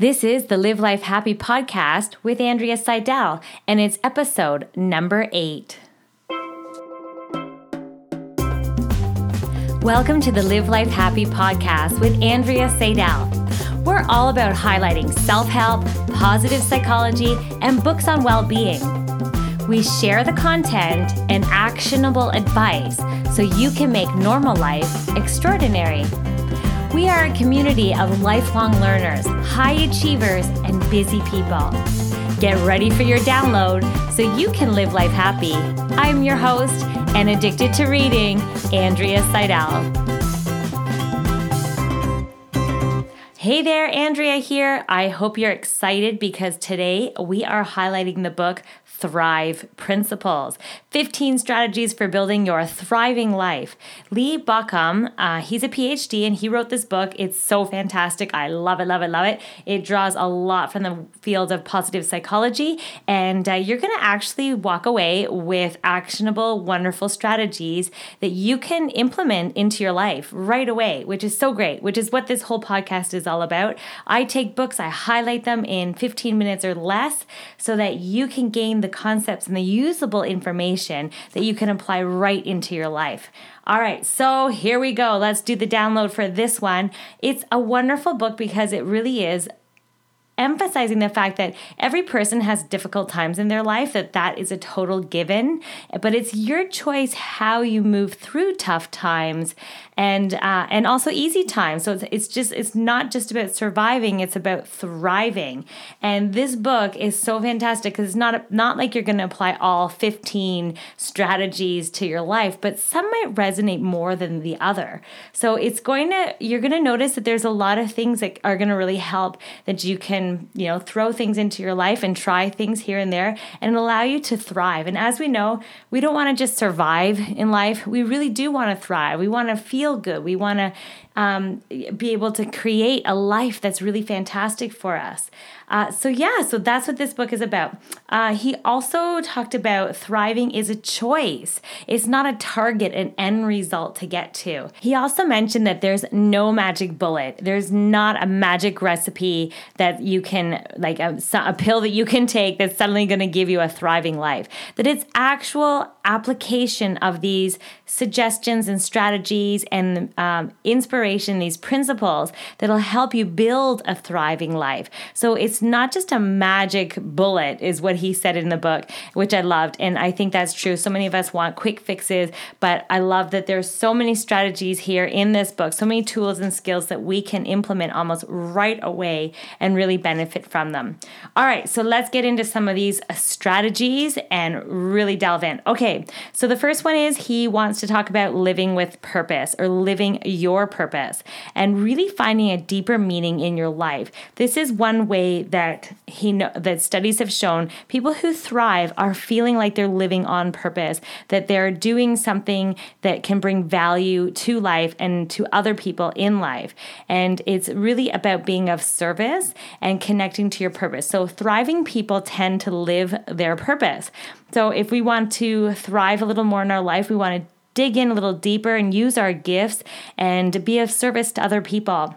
This is the Live Life Happy podcast with Andrea Seidel, and it's episode number eight. Welcome to the Live Life Happy podcast with Andrea Seidel. We're all about highlighting self help, positive psychology, and books on well being. We share the content and actionable advice so you can make normal life extraordinary. We are a community of lifelong learners, high achievers, and busy people. Get ready for your download so you can live life happy. I'm your host and addicted to reading, Andrea Seidel. Hey there, Andrea here. I hope you're excited because today we are highlighting the book Thrive Principles 15 Strategies for Building Your Thriving Life. Lee Baucom, uh, he's a PhD and he wrote this book. It's so fantastic. I love it, love it, love it. It draws a lot from the field of positive psychology, and uh, you're going to actually walk away with actionable, wonderful strategies that you can implement into your life right away, which is so great, which is what this whole podcast is all about. I take books, I highlight them in 15 minutes or less so that you can gain the the concepts and the usable information that you can apply right into your life. All right, so here we go. Let's do the download for this one. It's a wonderful book because it really is emphasizing the fact that every person has difficult times in their life that that is a total given but it's your choice how you move through tough times and uh, and also easy times so it's, it's just it's not just about surviving it's about thriving and this book is so fantastic because it's not not like you're going to apply all 15 strategies to your life but some might resonate more than the other so it's going to you're going to notice that there's a lot of things that are going to really help that you can you know, throw things into your life and try things here and there and allow you to thrive. And as we know, we don't want to just survive in life. We really do want to thrive. We want to feel good. We want to um, be able to create a life that's really fantastic for us. Uh, so, yeah, so that's what this book is about. Uh, he also talked about thriving is a choice, it's not a target, an end result to get to. He also mentioned that there's no magic bullet, there's not a magic recipe that you can, like a, a pill that you can take that's suddenly going to give you a thriving life, that it's actual application of these suggestions and strategies and um, inspiration, these principles that'll help you build a thriving life. So it's not just a magic bullet, is what he said in the book, which I loved. And I think that's true. So many of us want quick fixes, but I love that there's so many strategies here in this book, so many tools and skills that we can implement almost right away and really benefit from them. All right, so let's get into some of these uh, strategies and really delve in. Okay, so the first one is he wants to talk about living with purpose or living your purpose and really finding a deeper meaning in your life. This is one way that he know, that studies have shown people who thrive are feeling like they're living on purpose, that they're doing something that can bring value to life and to other people in life. And it's really about being of service and connecting to your purpose. So thriving people tend to live their purpose. So if we want to thrive a little more in our life, we want to dig in a little deeper and use our gifts and be of service to other people.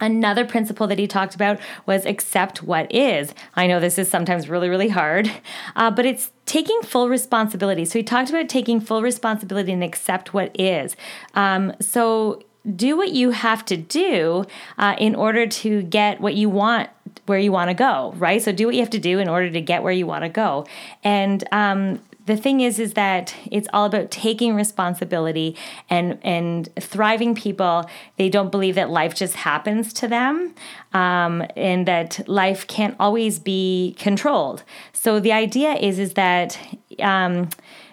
Another principle that he talked about was accept what is. I know this is sometimes really, really hard, uh, but it's taking full responsibility. So he talked about taking full responsibility and accept what is. Um, so do what you have to do uh, in order to get what you want where you want to go, right? So do what you have to do in order to get where you want to go. And um, the thing is is that it's all about taking responsibility and and thriving people. They don't believe that life just happens to them um, and that life can't always be controlled. So the idea is is that um,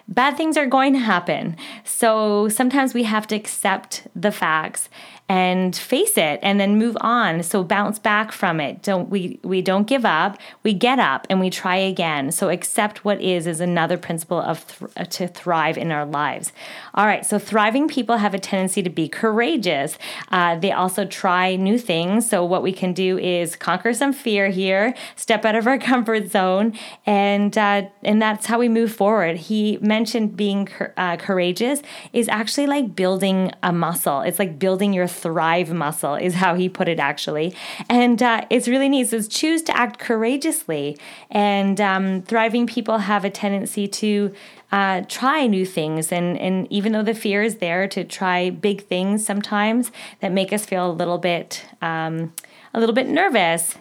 bad things are going to happen. So sometimes we have to accept the facts and face it and then move on. So bounce back from it. Don't we we don't give up. We get up and we try again. So accept what is is another principle of th- uh, to thrive in our lives. All right. So thriving people have a tendency to be courageous. Uh, they also try new things. So what we can do is conquer some fear here step out of our comfort zone. And uh, and that's how we move forward. He mentioned being uh, courageous is actually like building a muscle. It's like building your thrive muscle, is how he put it actually. And uh, it's really neat. It says choose to act courageously. And um, thriving people have a tendency to uh, try new things. And, and even though the fear is there to try big things sometimes that make us feel a little bit. Um, a little bit nervous.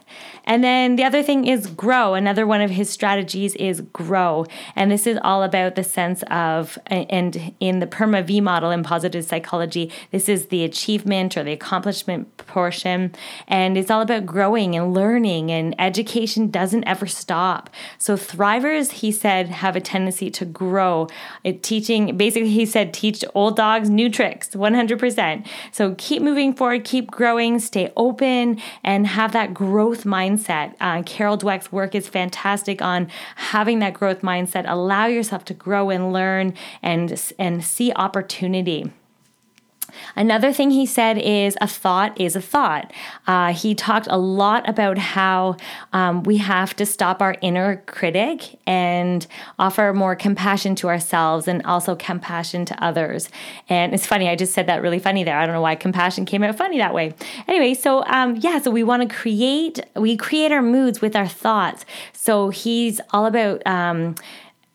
And then the other thing is grow. Another one of his strategies is grow. And this is all about the sense of, and in the PERMA V model in positive psychology, this is the achievement or the accomplishment portion. And it's all about growing and learning, and education doesn't ever stop. So, thrivers, he said, have a tendency to grow. It teaching, basically, he said, teach old dogs new tricks 100%. So, keep moving forward, keep growing, stay open, and have that growth mindset mindset. Uh, Carol Dweck's work is fantastic on having that growth mindset. Allow yourself to grow and learn and, and see opportunity. Another thing he said is a thought is a thought. Uh, he talked a lot about how um, we have to stop our inner critic and offer more compassion to ourselves and also compassion to others. And it's funny, I just said that really funny there. I don't know why compassion came out funny that way. Anyway, so um, yeah, so we want to create, we create our moods with our thoughts. So he's all about, um,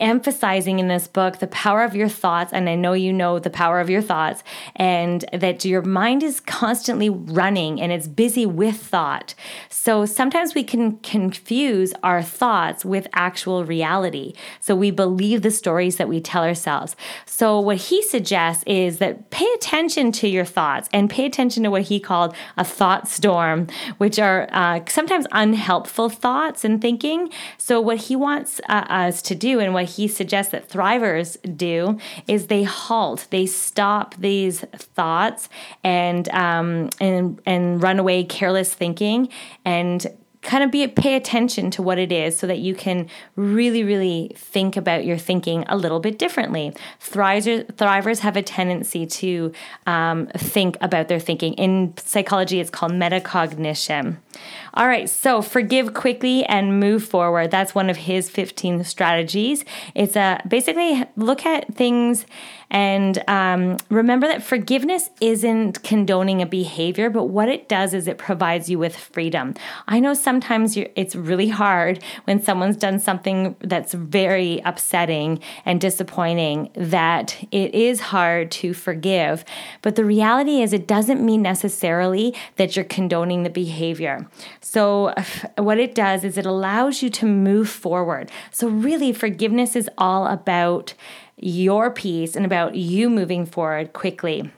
emphasizing in this book the power of your thoughts and I know you know the power of your thoughts and that your mind is constantly running and it's busy with thought. So sometimes we can confuse our thoughts with actual reality. So we believe the stories that we tell ourselves. So what he suggests is that pay attention to your thoughts and pay attention to what he called a thought storm, which are uh, sometimes unhelpful thoughts and thinking. So what he wants uh, us to do and what what he suggests that thrivers do is they halt, they stop these thoughts and um, and and run away careless thinking and kind of be pay attention to what it is so that you can really really think about your thinking a little bit differently. Thrivers thrivers have a tendency to um, think about their thinking. In psychology it's called metacognition all right so forgive quickly and move forward that's one of his 15 strategies it's a basically look at things and um, remember that forgiveness isn't condoning a behavior, but what it does is it provides you with freedom. I know sometimes it's really hard when someone's done something that's very upsetting and disappointing that it is hard to forgive. But the reality is, it doesn't mean necessarily that you're condoning the behavior. So, what it does is it allows you to move forward. So, really, forgiveness is all about your peace and about you moving forward quickly.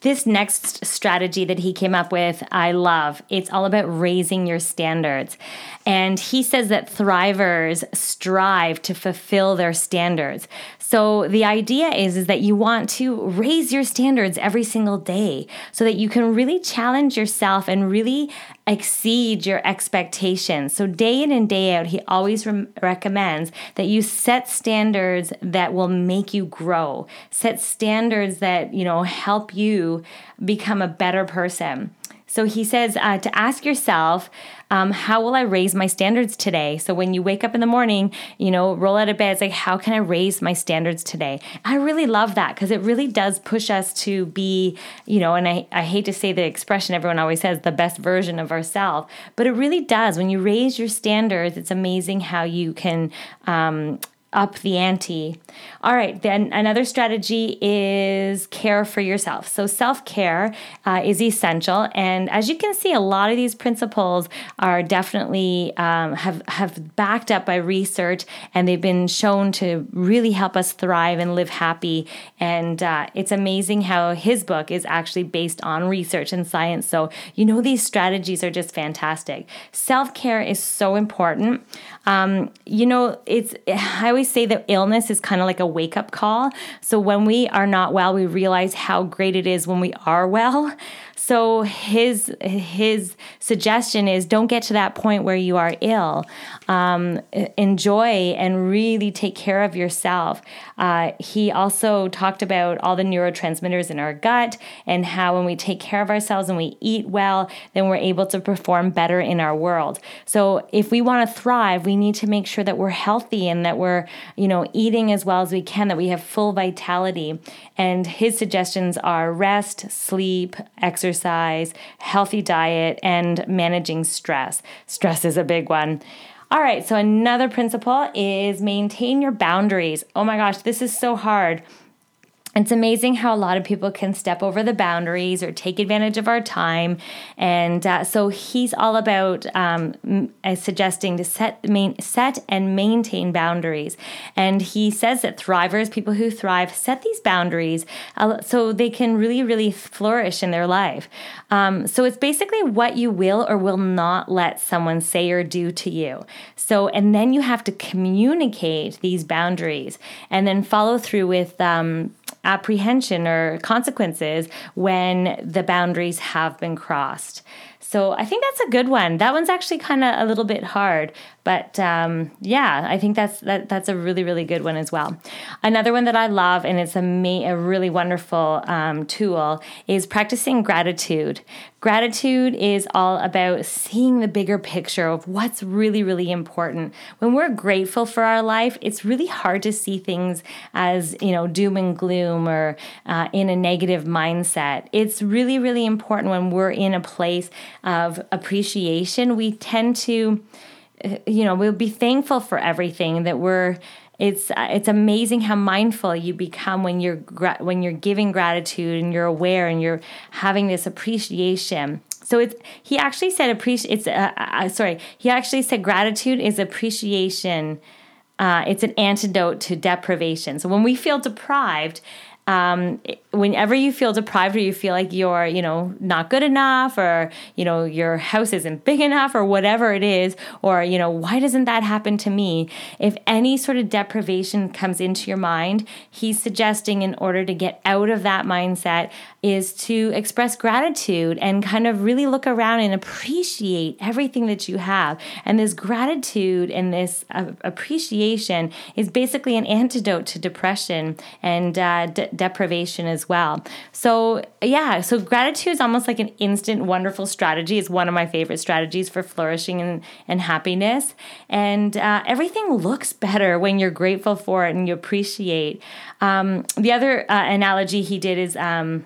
This next strategy that he came up with, I love. It's all about raising your standards. And he says that thrivers strive to fulfill their standards. So the idea is, is that you want to raise your standards every single day so that you can really challenge yourself and really exceed your expectations. So day in and day out, he always re- recommends that you set standards that will make you grow. Set standards that, you know, help you become a better person. So he says uh, to ask yourself, um, how will I raise my standards today? So when you wake up in the morning, you know, roll out of bed, it's like, how can I raise my standards today? I really love that because it really does push us to be, you know, and I, I hate to say the expression everyone always says, the best version of ourselves, but it really does. When you raise your standards, it's amazing how you can um, up the ante. All right, then another strategy is care for yourself. So, self care uh, is essential. And as you can see, a lot of these principles are definitely um, have, have backed up by research and they've been shown to really help us thrive and live happy. And uh, it's amazing how his book is actually based on research and science. So, you know, these strategies are just fantastic. Self care is so important. Um, you know, it's, I always say that illness is kind of like a wake up call. So when we are not well, we realize how great it is when we are well. So his his suggestion is don't get to that point where you are ill. Um, enjoy and really take care of yourself. Uh, he also talked about all the neurotransmitters in our gut and how when we take care of ourselves and we eat well, then we're able to perform better in our world. So if we want to thrive, we need to make sure that we're healthy and that we're, you know, eating as well as we can, that we have full vitality. And his suggestions are rest, sleep, exercise, healthy diet, and managing stress. Stress is a big one. All right, so another principle is maintain your boundaries. Oh my gosh, this is so hard it's amazing how a lot of people can step over the boundaries or take advantage of our time. And uh, so he's all about um, uh, suggesting to set, main, set and maintain boundaries. And he says that thrivers, people who thrive, set these boundaries uh, so they can really, really flourish in their life. Um, so it's basically what you will or will not let someone say or do to you. So, and then you have to communicate these boundaries and then follow through with. Um, apprehension or consequences when the boundaries have been crossed. So I think that's a good one. That one's actually kind of a little bit hard, but um, yeah, I think that's that, that's a really really good one as well. Another one that I love and it's a ma- a really wonderful um, tool is practicing gratitude. Gratitude is all about seeing the bigger picture of what's really really important. When we're grateful for our life, it's really hard to see things as you know doom and gloom or uh, in a negative mindset. It's really really important when we're in a place of appreciation. We tend to you know we'll be thankful for everything that we're it's it's amazing how mindful you become when you're when you're giving gratitude and you're aware and you're having this appreciation. So it's he actually said appreciate it's uh, uh, uh, sorry he actually said gratitude is appreciation uh, it's an antidote to deprivation. So when we feel deprived um, whenever you feel deprived or you feel like you're, you know, not good enough or, you know, your house isn't big enough or whatever it is, or, you know, why doesn't that happen to me? If any sort of deprivation comes into your mind, he's suggesting in order to get out of that mindset is to express gratitude and kind of really look around and appreciate everything that you have. And this gratitude and this uh, appreciation is basically an antidote to depression and uh, de- deprivation as well. So, yeah, so gratitude is almost like an instant, wonderful strategy. It's one of my favorite strategies for flourishing and, and happiness. And uh, everything looks better when you're grateful for it and you appreciate. Um, the other uh, analogy he did is um,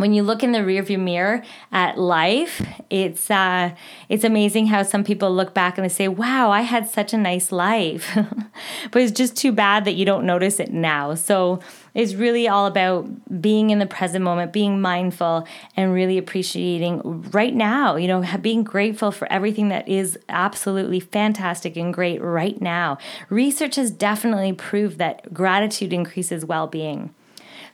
when you look in the rearview mirror at life, it's uh, it's amazing how some people look back and they say, "Wow, I had such a nice life," but it's just too bad that you don't notice it now. So it's really all about being in the present moment, being mindful, and really appreciating right now. You know, being grateful for everything that is absolutely fantastic and great right now. Research has definitely proved that gratitude increases well-being.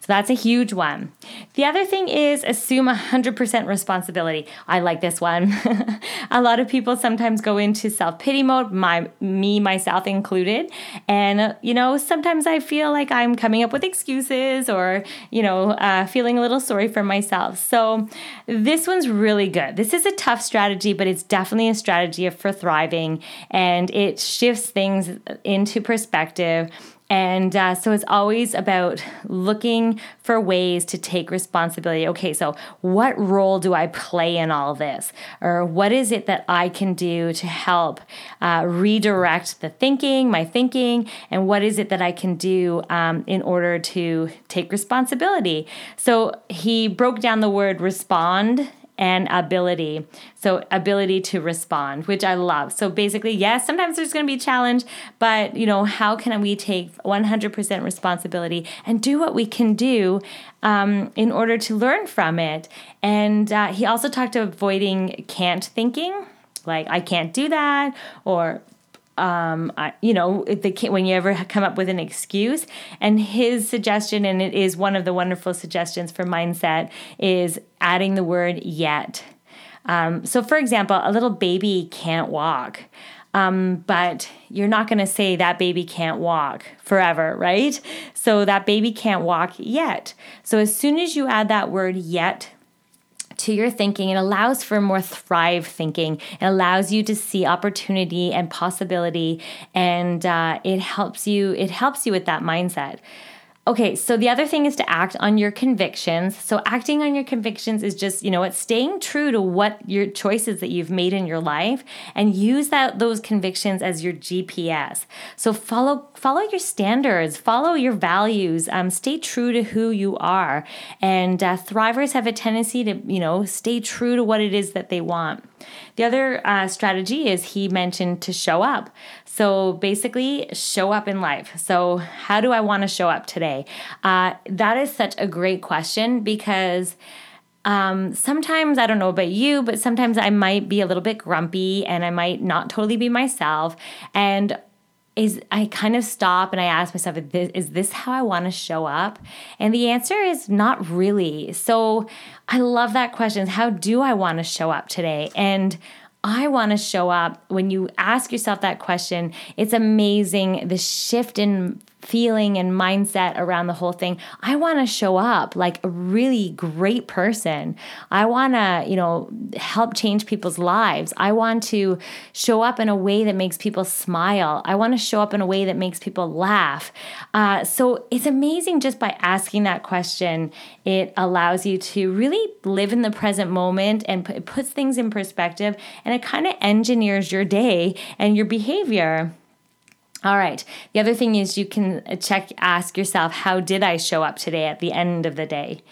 So that's a huge one. The other thing is assume 100% responsibility. I like this one. a lot of people sometimes go into self pity mode, my, me, myself included. And, you know, sometimes I feel like I'm coming up with excuses or, you know, uh, feeling a little sorry for myself. So this one's really good. This is a tough strategy, but it's definitely a strategy for thriving and it shifts things into perspective and uh, so it's always about looking for ways to take responsibility. Okay, so what role do I play in all this? Or what is it that I can do to help uh, redirect the thinking, my thinking? And what is it that I can do um, in order to take responsibility? So he broke down the word respond and ability. So, ability to respond, which I love. So, basically, yes, sometimes there's going to be a challenge, but you know, how can we take 100% responsibility and do what we can do um, in order to learn from it? And uh, he also talked about avoiding can't thinking, like I can't do that, or um, I, you know, the, when you ever come up with an excuse. And his suggestion, and it is one of the wonderful suggestions for mindset, is adding the word yet. Um, so, for example, a little baby can't walk. Um, but you're not going to say that baby can't walk forever, right? So that baby can't walk yet. So as soon as you add that word yet to your thinking. It allows for more thrive thinking. It allows you to see opportunity and possibility, and uh, it helps you. It helps you with that mindset. Okay, so the other thing is to act on your convictions. So acting on your convictions is just, you know, it's staying true to what your choices that you've made in your life and use that those convictions as your GPS. So follow follow your standards, follow your values, um, stay true to who you are. And uh, thrivers have a tendency to, you know, stay true to what it is that they want. The other uh, strategy is he mentioned to show up. So basically, show up in life. So, how do I want to show up today? Uh, that is such a great question because. Um, sometimes I don't know about you, but sometimes I might be a little bit grumpy and I might not totally be myself. And is I kind of stop and I ask myself, is this, is this how I want to show up? And the answer is not really. So I love that question. How do I want to show up today? And I want to show up, when you ask yourself that question, it's amazing the shift in feeling and mindset around the whole thing. I want to show up like a really great person. I want to, you know, help change people's lives. I want to show up in a way that makes people smile. I want to show up in a way that makes people laugh. Uh, so it's amazing just by asking that question, it allows you to really live in the present moment and it puts things in perspective and it kind of engineers your day and your behavior. All right. The other thing is you can uh, check, ask yourself, how did I show up today at the end of the day?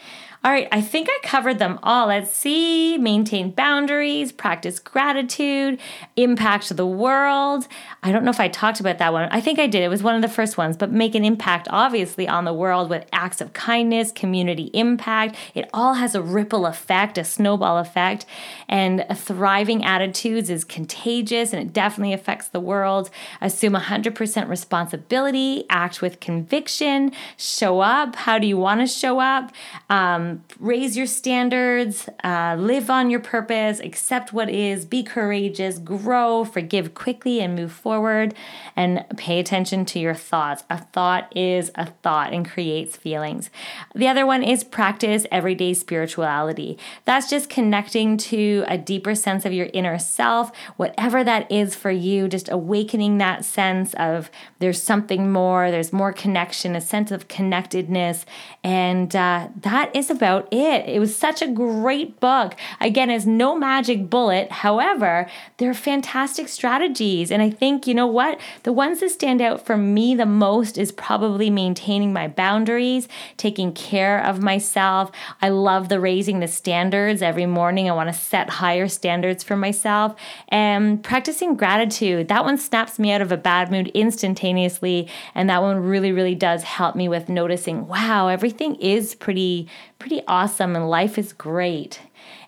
All right, I think I covered them all. Let's see. Maintain boundaries, practice gratitude, impact the world. I don't know if I talked about that one. I think I did. It was one of the first ones, but make an impact, obviously, on the world with acts of kindness, community impact. It all has a ripple effect, a snowball effect. And thriving attitudes is contagious and it definitely affects the world. Assume 100% responsibility, act with conviction, show up. How do you want to show up? Um, raise your standards, uh, live on your purpose, accept what is, be courageous, grow, forgive quickly, and move forward. And pay attention to your thoughts. A thought is a thought and creates feelings. The other one is practice everyday spirituality. That's just connecting to a deeper sense of your inner self, whatever that is for you, just awakening that sense of there's something more, there's more connection, a sense of connectedness. And uh, that is about about it. It was such a great book. Again, it's no magic bullet. However, they're fantastic strategies. And I think, you know what? The ones that stand out for me the most is probably maintaining my boundaries, taking care of myself. I love the raising the standards every morning. I want to set higher standards for myself and practicing gratitude. That one snaps me out of a bad mood instantaneously. And that one really, really does help me with noticing, wow, everything is pretty pretty awesome and life is great.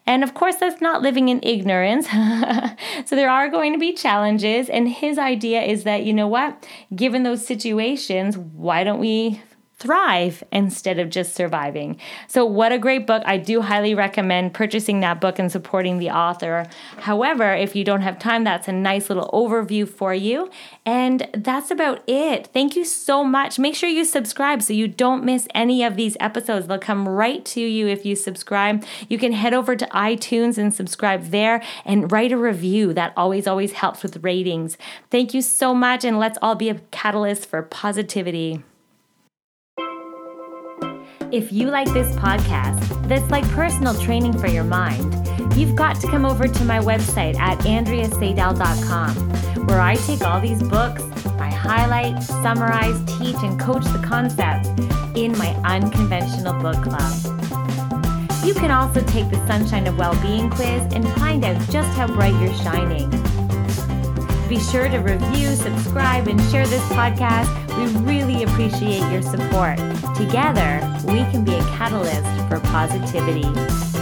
And of course, that's not living in ignorance. so there are going to be challenges. And his idea is that, you know what, given those situations, why don't we thrive instead of just surviving. So, what a great book. I do highly recommend purchasing that book and supporting the author. However, if you don't have time, that's a nice little overview for you. And that's about it. Thank you so much. Make sure you subscribe so you don't miss any of these episodes. They'll come right to you if you subscribe. You can head over to iTunes and subscribe there and write a review. That always, always helps with ratings. Thank you so much, and let's all be a catalyst for positivity. If you like this podcast, that's like personal training for your mind, you've got to come over to my website at andreasadel.com, where I take all these books, I highlight, summarize, teach, and coach the concepts in my unconventional book club. You can also take the Sunshine of Wellbeing quiz and find out just how bright you're shining. Be sure to review, subscribe, and share this podcast. We really appreciate your support. Together, we can be a catalyst for positivity.